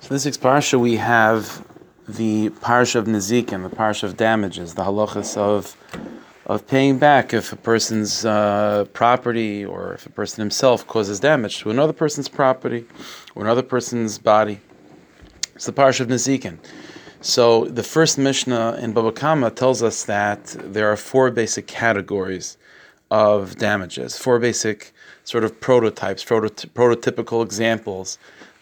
So this week's parsha we have the parsha of Nezikin, the parsha of damages, the halachas of of paying back if a person's uh, property or if a person himself causes damage to another person's property or another person's body. It's the parsha of Nezikin. So the first Mishnah in Baba Kama tells us that there are four basic categories of damages, four basic sort of prototypes, prototypical examples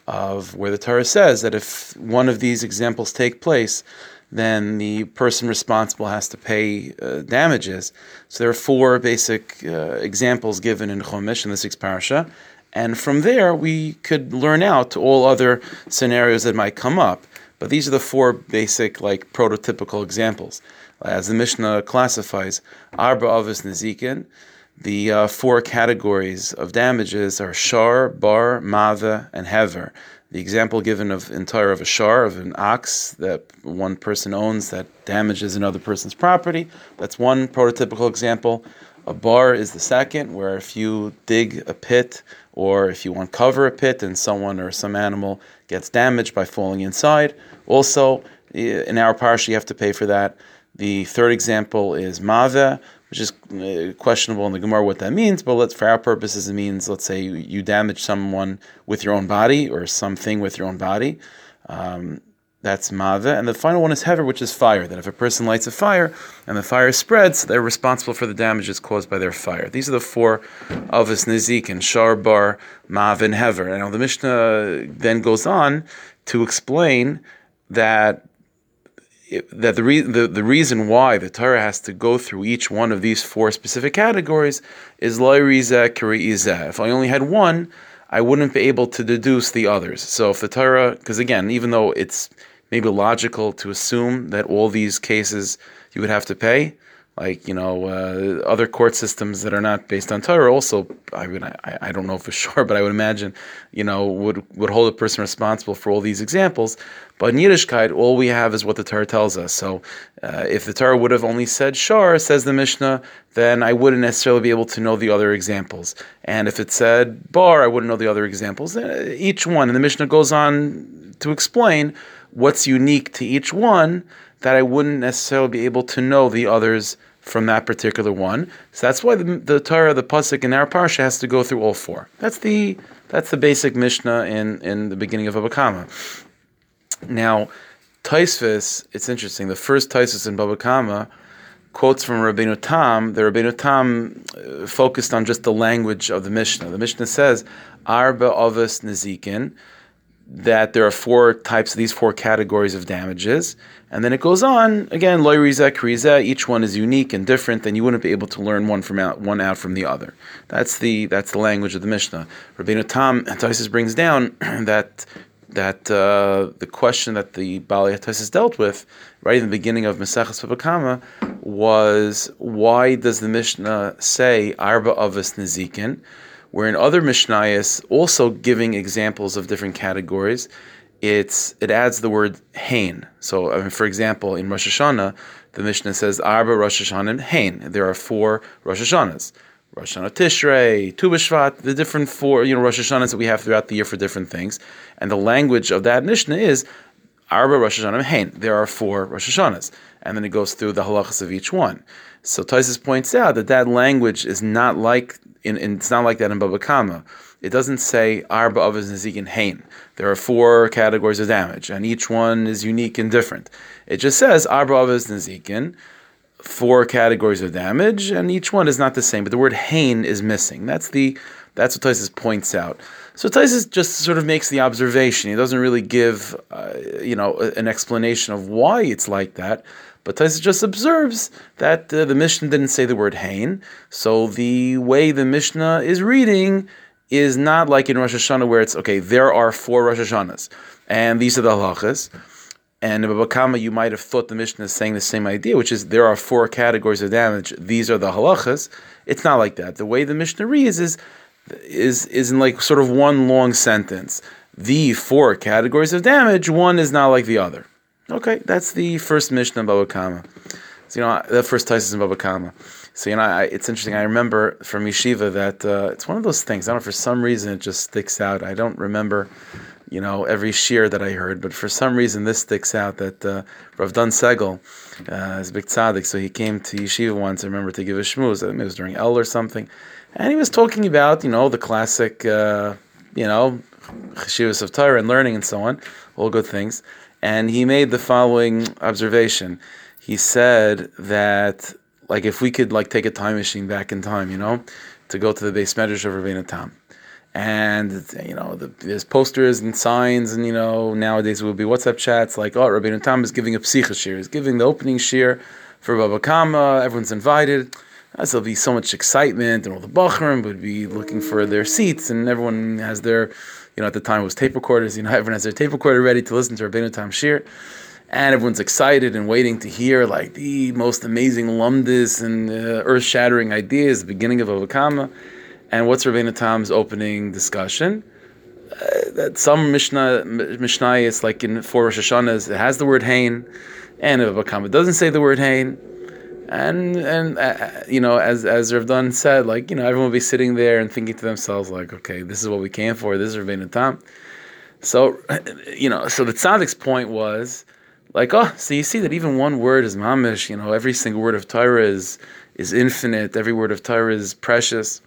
of where the Torah says that if one of these examples take place, then the person responsible has to pay uh, damages. So there are four basic uh, examples given in Chumash in the sixth parasha, and from there we could learn out all other scenarios that might come up. But these are the four basic, like prototypical examples, as the Mishnah classifies: Arba Avos Nezikin. The uh, four categories of damages are shar, bar, mava, and hever. The example given of entire of a shar of an ox that one person owns that damages another person's property. That's one prototypical example. A bar is the second, where if you dig a pit or if you uncover a pit and someone or some animal gets damaged by falling inside, also in our parsha you have to pay for that. The third example is mava, which is uh, questionable in the Gemara what that means, but let's, for our purposes, it means, let's say, you, you damage someone with your own body or something with your own body. Um, that's mava. And the final one is hever, which is fire. That if a person lights a fire and the fire spreads, they're responsible for the damages caused by their fire. These are the four avos nizik and shar bar, mav, and hever. And now the Mishnah then goes on to explain that that the, re- the, the reason why the Torah has to go through each one of these four specific categories is loyriza kiri'iza. If I only had one, I wouldn't be able to deduce the others. So if the Torah, because again, even though it's maybe logical to assume that all these cases you would have to pay, like you know uh, other court systems that are not based on Torah also I mean I, I don't know for sure but I would imagine you know would would hold a person responsible for all these examples. But in Yiddishkeit all we have is what the Torah tells us. So uh, if the Torah would have only said shar says the Mishnah then I wouldn't necessarily be able to know the other examples. And if it said bar I wouldn't know the other examples. Uh, each one and the Mishnah goes on to explain what's unique to each one that I wouldn't necessarily be able to know the others from that particular one. So that's why the, the Torah, the pasuk in our parsha has to go through all four. That's the that's the basic Mishnah in in the beginning of Baba Kama. Now, Taisvis, it's interesting. The first Taisvis in Baba Kama quotes from Rabbeinu Tam. The Rabbeinu Tam uh, focused on just the language of the Mishnah. The Mishnah says, "Arba avos nezikin." That there are four types of these four categories of damages. And then it goes on again, loy riza, kriza, each one is unique and different, and you wouldn't be able to learn one from out one out from the other. That's the that's the language of the Mishnah. Rabbeinu Tam Taisus brings down that that uh, the question that the Bali Taisus dealt with right in the beginning of Maseches Baba Kama was why does the Mishnah say arba avos nezikin? where in other Mishnayos, also giving examples of different categories, it's it adds the word hain. So, I mean, for example, in Rosh Hashanah, the Mishnah says Arba Rosh Hashanah hain. There are four Rosh Hashanahs. Rosh Hashanah Tishrei, Tu B'Shvat, the different four, you know, Rosh Hashanahs that we have throughout the year for different things. And the language of that Mishnah is Arba Rosh Hashanah Hain. There are four Rosh Hashanahs. And then it goes through the halachas of each one. So Taisus points out that that language is not like in, in, it's not like that in Baba Kama. It doesn't say Arba Avos Nezikin Hain. There are four categories of damage, and each one is unique and different. It just says Arba Avos Nezikin, four categories of damage, and each one is not the same. But the word Hain is missing. That's the that's what Taisus points out. So Taisus just sort of makes the observation. He doesn't really give, uh, you know, an explanation of why it's like that. But Taisa just observes that uh, the Mishnah didn't say the word hain, so the way the Mishnah is reading is not like in Rosh Hashanah where it's okay. There are four Rosh Hashanahs, and these are the halachas. And in Baba Kama, you might have thought the Mishnah is saying the same idea, which is there are four categories of damage. These are the halachas. It's not like that. The way the Mishnah reads is is is in like sort of one long sentence. The four categories of damage. One is not like the other. Okay, that's the first Mishnah in Baba Kama. So, you know, the first Taisus in Baba Kama. So, you know, I, it's interesting. I remember from Yeshiva that uh, it's one of those things. I don't know, for some reason it just sticks out. I don't remember you know, every shear that I heard, but for some reason this sticks out that uh, Rav Dan Segal uh, is big tzaddik, so he came to yeshiva once, I remember, to give a shmooze, I think it was during El or something, and he was talking about, you know, the classic, uh, you know, cheshivas of Torah and learning and so on, all good things, and he made the following observation. He said that, like, if we could, like, take a time machine back in time, you know, to go to the base medrash of Rabbeinu Tam, and you know the, there's posters and signs and you know nowadays it would be WhatsApp chats like oh Rabbeinu Tam is giving a psicha shir, he's giving the opening shir for Baba Kama, everyone's invited. As there'll be so much excitement and all the bachrim would be looking for their seats and everyone has their, you know at the time it was tape recorders, you know everyone has their tape recorder ready to listen to Rabbeinu Tam shir. And everyone's excited and waiting to hear like the most amazing lumdis and uh, earth-shattering ideas, the beginning of Avakama. And what's Rabbeinu Tam's opening discussion? Uh, that some Mishnah Mishnah is like in four Rosh Hashanahs, it has the word hain, and it doesn't say the word hain. And and uh, you know, as as Rav said, like you know, everyone will be sitting there and thinking to themselves, like, okay, this is what we came for. This is Rabbeinu Tam. So, you know, so the tzaddik's point was, like, oh, so you see that even one word is mamish. You know, every single word of Torah is is infinite. Every word of Torah is precious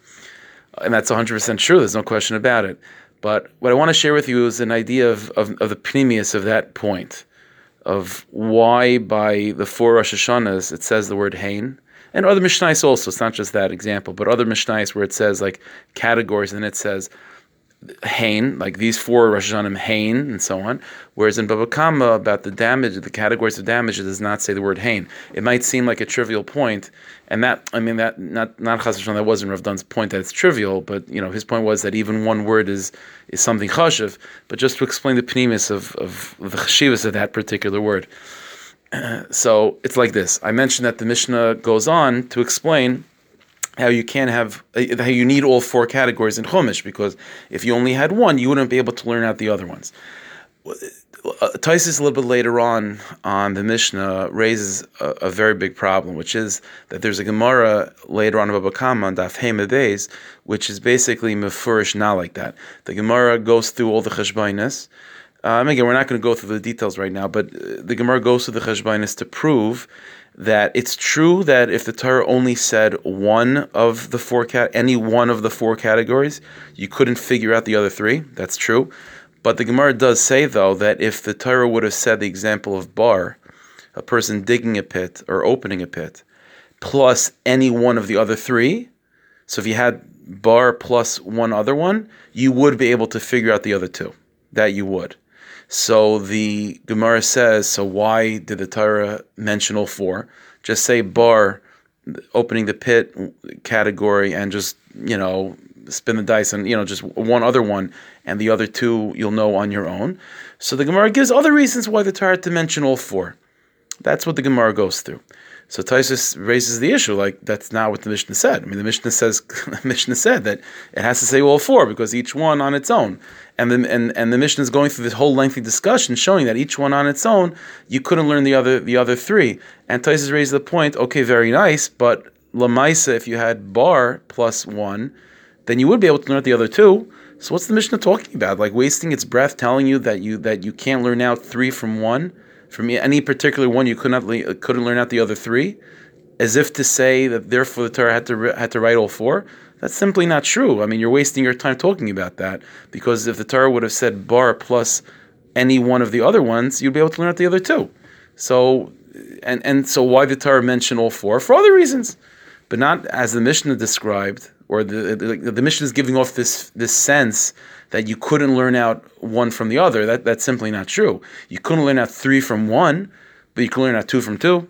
and that's 100% true. There's no question about it. But what I want to share with you is an idea of, of, of the pneumius of that point, of why by the four Rosh Hashanahs it says the word hain, and other Mishnais also. It's not just that example, but other Mishnais where it says like categories, and it says Hain, like these four Rosh Hashanah Hain, and so on. Whereas in Baba Kama, about the damage, the categories of damage, it does not say the word Hain. It might seem like a trivial point, and that I mean that not not Chas that wasn't Rav Dan's point that it's trivial, but you know his point was that even one word is is something chashiv. But just to explain the pnimis of of the chashivas of that particular word. so it's like this. I mentioned that the Mishnah goes on to explain how you can't have how you need all four categories in Chumash because if you only had one, you wouldn't be able to learn out the other ones. Uh, Taisus a little bit later on on the Mishnah raises a, a, very big problem, which is that there's a Gemara later on about Kama on Daf Beis, which is basically mefurish not like that. The Gemara goes through all the cheshbainis. Um, again, we're not going to go through the details right now, but uh, the Gemara goes through the cheshbainis to prove that it's true that if the Torah only said one of the four cat any one of the four categories, you couldn't figure out the other three. That's true. But the Gemara does say though that if the Torah would have said the example of bar, a person digging a pit or opening a pit, plus any one of the other three, so if you had bar plus one other one, you would be able to figure out the other two. That you would. So the Gemara says, so why did the Torah mention all four? Just say bar, opening the pit category, and just you know spin the dice and you know just one other one, and the other two you'll know on your own. So the Gemara gives other reasons why the Torah to mention all four. That's what the Gemara goes through. So Taisus raises the issue like that's not what the Mishnah said. I mean, the Mishnah says the Mishnah said that it has to say all four because each one on its own, and the and, and the Mishnah is going through this whole lengthy discussion showing that each one on its own you couldn't learn the other the other three. And Taisus raises the point. Okay, very nice, but lamaisa if you had bar plus one, then you would be able to learn the other two. So what's the Mishnah talking about? Like wasting its breath telling you that you that you can't learn out three from one from any particular one you could not couldn't learn out the other three, as if to say that therefore the Torah had to had to write all four. That's simply not true. I mean, you're wasting your time talking about that because if the Torah would have said bar plus any one of the other ones, you'd be able to learn out the other two. So, and and so why the Torah mention all four for other reasons, but not as the Mishnah described, or the the, the Mishnah is giving off this this sense that you couldn't learn out one from the other. That that's simply not true. You couldn't learn out three from one, but you can learn out two from two.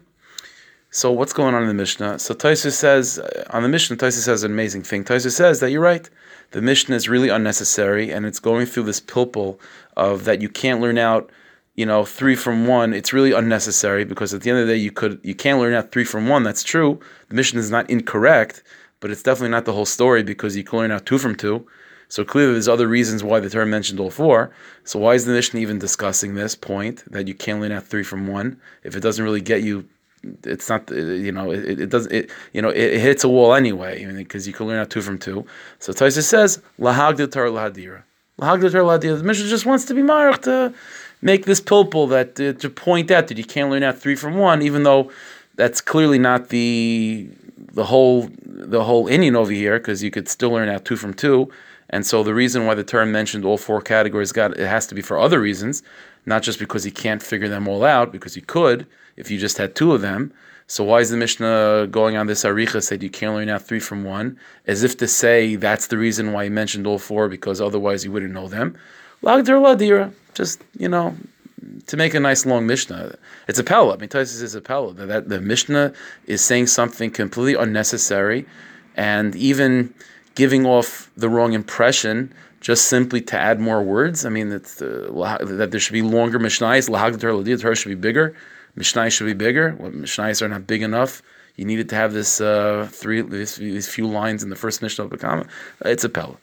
So what's going on in the Mishnah? So Taisa says uh, on the Mishnah, Taisa says an amazing thing. Taisa says that you're right. The Mishnah is really unnecessary, and it's going through this pilpul of that you can't learn out, you know, three from one. It's really unnecessary because at the end of the day, you could you can't learn out three from one. That's true. The Mishnah is not incorrect, but it's definitely not the whole story because you can learn out two from two. So clearly, there's other reasons why the Torah mentioned all four. So why is the Mishnah even discussing this point that you can't learn out three from one if it doesn't really get you? It's not, you know, it, it doesn't, it, you know, it, it, hits a wall anyway because you can learn out two from two. So Taisa says lahagdil Torah lahadira. The Mishnah just wants to be mark to make this pilpul that uh, to point out that you can't learn out three from one, even though that's clearly not the the whole the whole Indian over here, because you could still learn out two from two. And so the reason why the term mentioned all four categories got it has to be for other reasons, not just because he can't figure them all out, because he could if you just had two of them. So why is the Mishnah going on this aricha said you can't learn out three from one, as if to say that's the reason why he mentioned all four because otherwise you wouldn't know them. Lagder ladira, just you know, to make a nice long Mishnah. It's a pella. I mean, Taisus is a pella. That the Mishnah is saying something completely unnecessary, and even giving off the wrong impression just simply to add more words. I mean, it's, uh, that there should be longer Mishnahs. Lahagder ladira should be bigger. Mishnah should be bigger. Well, Mishnahs are not big enough. You needed to have this uh, three these, these, few lines in the first Mishnah of Bekama. It's a Pella.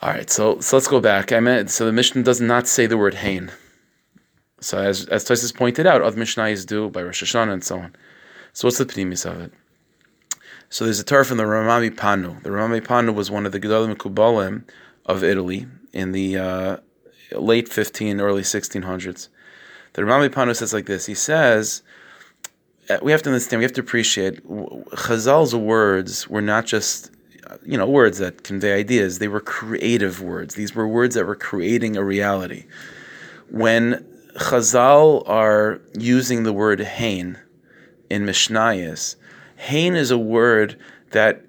All right, so so let's go back. I meant so the Mishnah does not say the word Hain. So as as Tosis pointed out, other Mishnahs do by Rosh Hashanah and so on. So what's the pnimis of it? So there's a Torah from the Rama MiPano. The Rama MiPano was one of the Gedolim Kubalim of Italy in the uh, late 15, early 1600s. The Rama MiPano says like this. He says, uh, we have to understand, we have to appreciate, Chazal's words were not just, you know, words that convey ideas. They were creative words. These were words that were creating a reality. When Chazal are using the word hain in Mishnayos, hain is a word that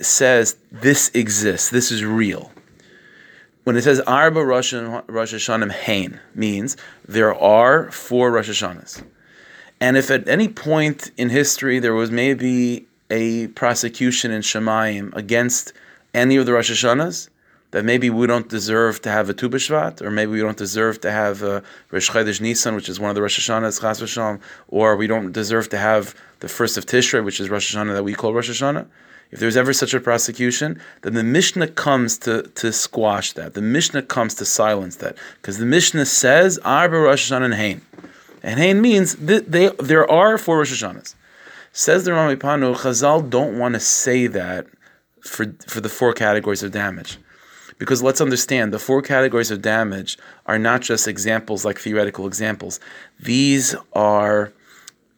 says this exists, this is real when it says Arba Rosh, Rosh Hashanah Hain, means there are four Rosh Hashanahs. And if at any point in history there was maybe a prosecution in Shemayim against any of the Rosh Hashanahs, that maybe we don't deserve to have a Tu B'Shvat, or maybe we don't deserve to have a Rosh Chodesh Nisan, which is one of the Rosh Hashanahs, Chas v'shalom, or we don't deserve to have the first of Tishrei, which is Rosh Hashanah that we call Rosh Hashanah if there's ever such a prosecution, then the Mishnah comes to, to squash that. The Mishnah comes to silence that. Because the Mishnah says, Arba Rosh Hashanah and Hain. And Hain means that they, there are four Rosh Hashanahs. Says the Rama MiPano, Chazal don't want to say that for, for the four categories of damage. Because let's understand, the four categories of damage are not just examples like theoretical examples. These are,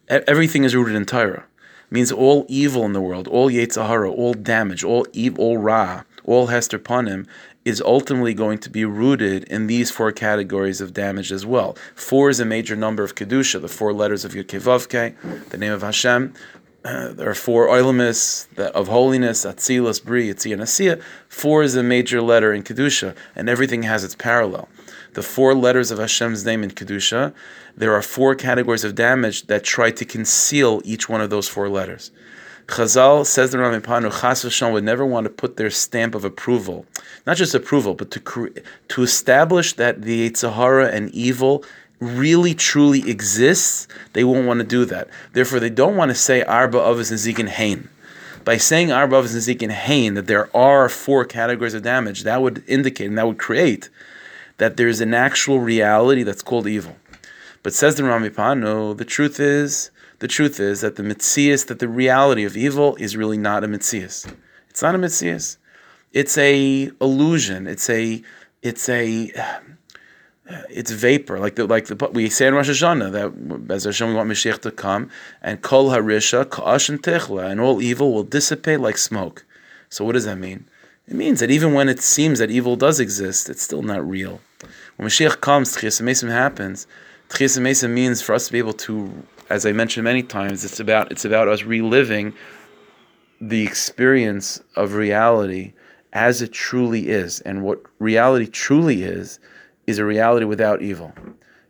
everything is rooted in Torah means all evil in the world, all Yetzer Hara, all damage, all evil, all Ra, all Hester Panim is ultimately going to be rooted in these four categories of damage as well. Four is a major number of Kedusha, the four letters of Yud the name of Hashem. There are four oilimis of holiness, Atzilus, Bri, Yitzia, and. Four is a major letter in Kedusha, and everything has its parallel. The four letters of Hashem's name in Kedusha there are four categories of damage that try to conceal each one of those four letters. Chazal says the Rama MiPano, Chas v'shon would never want to put their stamp of approval, not just approval, but to to establish that the Sahara and evil really truly exists. They won't want to do that. Therefore, they don't want to say Arba Avos Nezikin Hain. By saying Arba Avos Nezikin Hain, that there are four categories of damage, that would indicate and that would create that there is an actual reality that's called evil. But says the Ramipan, no, the truth is, the truth is that the mitzias, that the reality of evil is really not a mitzias. It's not a mitzias. It's a illusion. It's a, it's a, it's vapor. Like the like the we say in Rosh Hashanah that as Hashem we want Mashiach to come and kol harisha ka'ash and techla and all evil will dissipate like smoke. So what does that mean? It means that even when it seems that evil does exist, it's still not real. When Mashiach comes, Tchias happens Tchias Mesa means for us to be able to, as I mentioned many times, it's about it's about us reliving the experience of reality as it truly is, and what reality truly is is a reality without evil.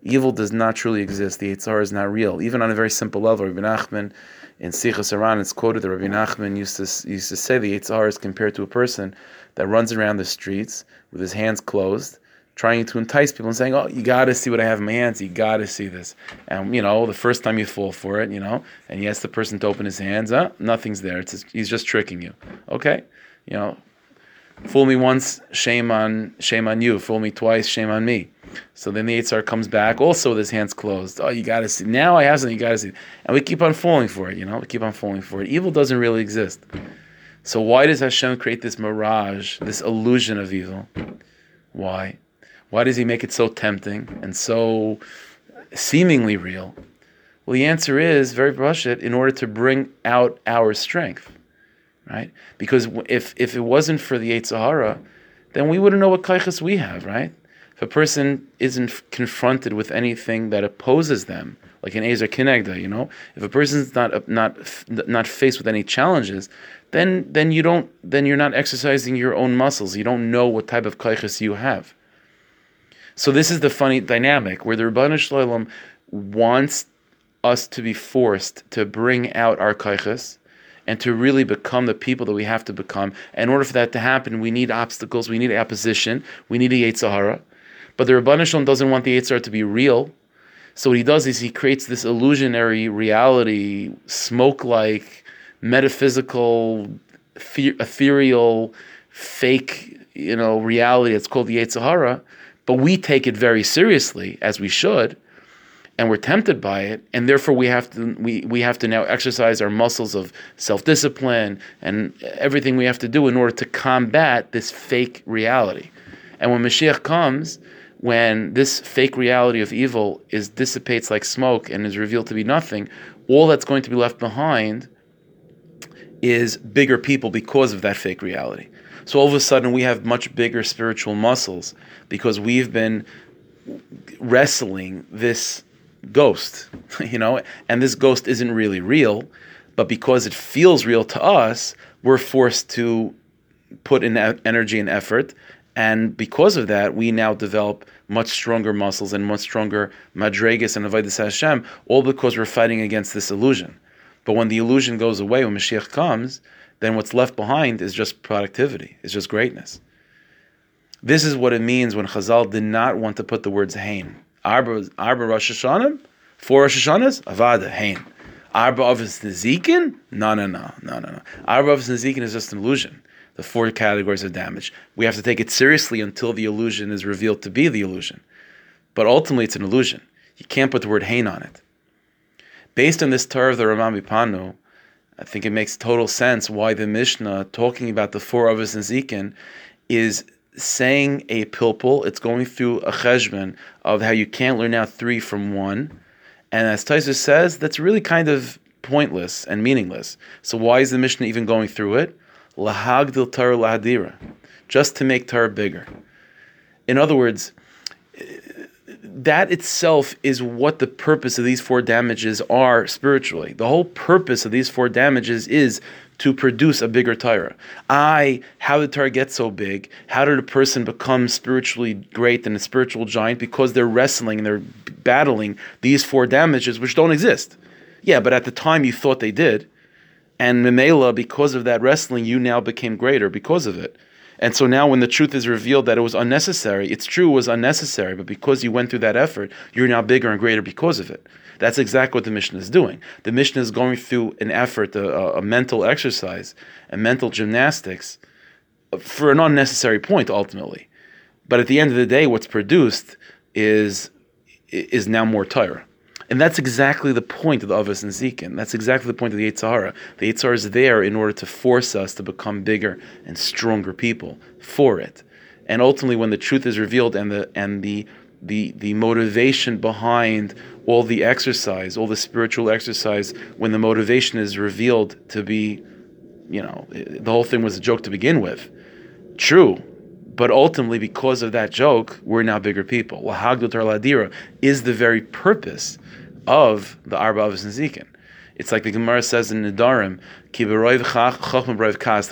Evil does not truly exist. The Yitzhar is not real, even on a very simple level. Rabbi Nachman in Sichas Aran, it's quoted that Rabbi Nachman used to used to say the Yitzhar is compared to a person that runs around the streets with his hands closed trying to entice people and saying, "Oh, you got to see what I have in my hands. You got to see this." And you know, the first time you fall for it, you know, and you ask the person to open his hands, uh, nothing's there. It's he's just tricking you. Okay, you know, fool me once, shame on shame on you. Fool me twice, shame on me. So then the Yitzhar comes back, also with his hands closed. Oh, you got to see. Now I have something. You got to see. And we keep on falling for it. You know, we keep on falling for it. Evil doesn't really exist. So why does Hashem create this mirage, this illusion of evil? Why? Why does he make it so tempting and so seemingly real? Well, the answer is very brushit in order to bring out our strength, right? Because if if it wasn't for the Yetzer Hara, then we wouldn't know what kaiches we have, right? If a person isn't confronted with anything that opposes them, like an Ezer Kinegda, you know, if a person's not not not faced with any challenges, then then you don't then you're not exercising your own muscles. You don't know what type of kaiches you have. So this is the funny dynamic where the Rebbeinu Shalom wants us to be forced to bring out our kaiches and to really become the people that we have to become. In order for that to happen, we need obstacles, we need opposition, we need a Yetzer Hara. But the Rebbeinu Shalom doesn't want the Yetzer Hara to be real. So what he does is he creates this illusionary reality, smoke-like, metaphysical, ethereal, fake, you know, reality. It's called the Yetzer Hara but we take it very seriously, as we should, and we're tempted by it, and therefore we have to we, we have to now exercise our muscles of self-discipline and everything we have to do in order to combat this fake reality. And when Mashiach comes, when this fake reality of evil is dissipates like smoke and is revealed to be nothing, all that's going to be left behind is bigger people because of that fake reality. So all of a sudden, we have much bigger spiritual muscles because we've been wrestling this ghost, you know, and this ghost isn't really real, but because it feels real to us, we're forced to put in energy and effort. And because of that, we now develop much stronger muscles and much stronger madregas and avodas Hashem, all because we're fighting against this illusion. But when the illusion goes away, when Mashiach comes, then what's left behind is just productivity, is just greatness. This is what it means when Chazal did not want to put the words Hain. Arba, Arba Rosh Hashanah, four Rosh Hashanahs, Avada, Hain. Arba Avos Nezikin? No, no, no, no, no, no. Arba Avos Nezikin is just an illusion. The four categories of damage. We have to take it seriously until the illusion is revealed to be the illusion. But ultimately, it's an illusion. You can't put the word Hain on it. Based on this Torah of the Ramam I think it makes total sense why the Mishnah, talking about the four Avos Nezikin, is saying a pilpul. It's going through a cheshbon of how you can't learn out three from one. And as Taisa says, that's really kind of pointless and meaningless. So why is the Mishnah even going through it? Lahagdil Torah lahadira, just to make Torah bigger. In other words, that itself is what the purpose of these four damages are spiritually. The whole purpose of these four damages is to produce a bigger Torah. I, how did Torah get so big? How did a person become spiritually great and a spiritual giant? Because they're wrestling and they're battling these four damages which don't exist. Yeah, but at the time you thought they did. And Memela, because of that wrestling, you now became greater because of it. And so now, when the truth is revealed that it was unnecessary, it's true it was unnecessary, but because you went through that effort, you're now bigger and greater because of it. That's exactly what the Mishnah is doing. The Mishnah is going through an effort, a, a mental exercise, a mental gymnastics uh, for an unnecessary point ultimately. But at the end of the day, what's produced is is now more Torah. And that's exactly the point of the Avos Nezikin. That's exactly the point of the Yetzer Hara. The Yetzer Hara is there in order to force us to become bigger and stronger people for it. And ultimately, when the truth is revealed and the and the the the motivation behind all the exercise, all the spiritual exercise, when the motivation is revealed to be, you know, the whole thing was a joke to begin with. True, but ultimately, because of that joke, we're now bigger people. Lahagdot Ladira is the very purpose of the Arba Avos Nezikin. It's like the Gemara says in Nedarim, The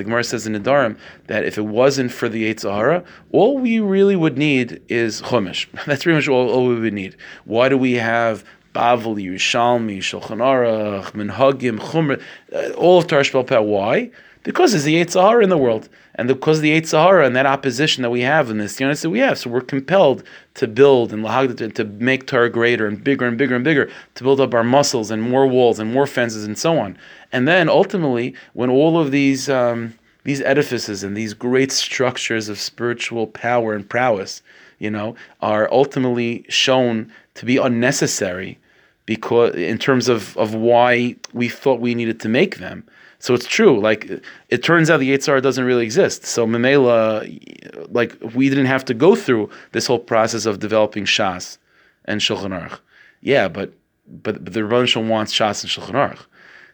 Gemara says in Nedarim that if it wasn't for the Yetzer Hara, all we really would need is Chumash. That's pretty much all, all we would need. Why do we have Bavel, Yerushalmi, Shulchan Aruch, Minhagim, Chumra, uh, all of Tarsh Why? Because there's the Yetzer Hara in the world. And because the Yetzer Hara and that opposition that we have in this units that we have, so we're compelled to build and to, to make Torah greater and bigger and bigger and bigger, to build up our muscles and more walls and more fences and so on. And then ultimately, when all of these um, these edifices and these great structures of spiritual power and prowess, you know, are ultimately shown to be unnecessary because in terms of, of why we thought we needed to make them So it's true. Like it turns out the Yitzhar doesn't really exist. So Memela, like we didn't have to go through this whole process of developing Shas and Shulchan Aruch. Yeah, but but, but the Rebbeinu wants Shas and Shulchan Aruch.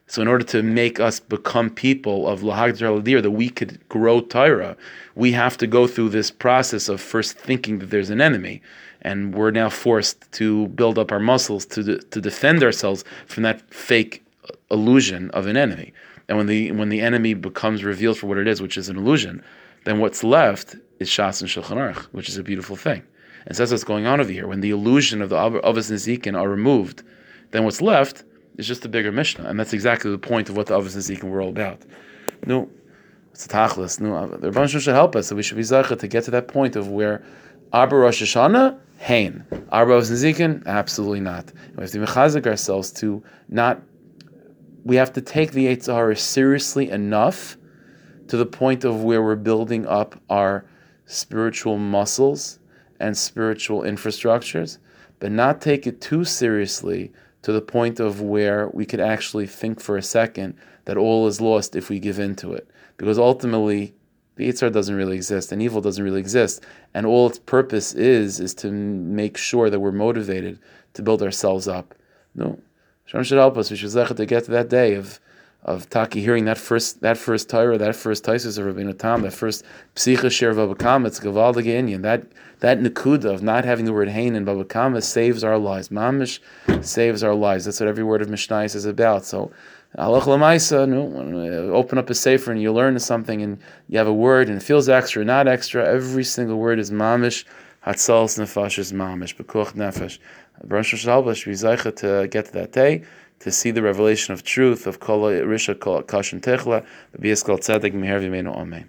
So in order to make us become people of Lahagdar Ladir, that we could grow Torah, we have to go through this process of first thinking that there's an enemy. And we're now forced to build up our muscles to, de- to defend ourselves from that fake illusion of an enemy. And when the when the enemy becomes revealed for what it is, which is an illusion, then what's left is Shas and Shulchan Aruch, which is a beautiful thing. And so that's what's going on over here. When the illusion of the Avos Nezikin are removed, then what's left is just a bigger Mishnah, and that's exactly the point of what the Avos Nezikin were all about. No, it's a tachlis. No, uh, the Rebbe should help us, so we should be zaycha to get to that point of where Arba Rosh Hashanah, Hain. Arba Avos Nezikin, absolutely not. We have to mechazik ourselves to not. We have to take the Eitzahara seriously enough to the point of where we're building up our spiritual muscles and spiritual infrastructures, but not take it too seriously to the point of where we could actually think for a second that all is lost if we give in to it. Because ultimately, the Yitzhar doesn't really exist and evil doesn't really exist. And all its purpose is, is to make sure that we're motivated to build ourselves up. No. Shalom should help us. We should to get to that day of of Taki hearing that first that first Torah, that first Taisus of Rabbeinu Tam, that first Psicha Sher Babakam, it's Gavaldige Inyan. That that Nakuda of not having the word Hain in Baba Kama saves our lives. Mamish saves our lives. That's what every word of Mishnah is about. So Allah Lamaisa, open up a sefer and you learn something and you have a word and it feels extra, not extra. Every single word is Mamish. Hatzals nefesh is Mamish. Bekuch nefesh. Baruch Hashem, to get to that day to see the revelation of truth of Kol Risha Kol Kashan Techla, B'Bias Kol Tzedek Meher Amen.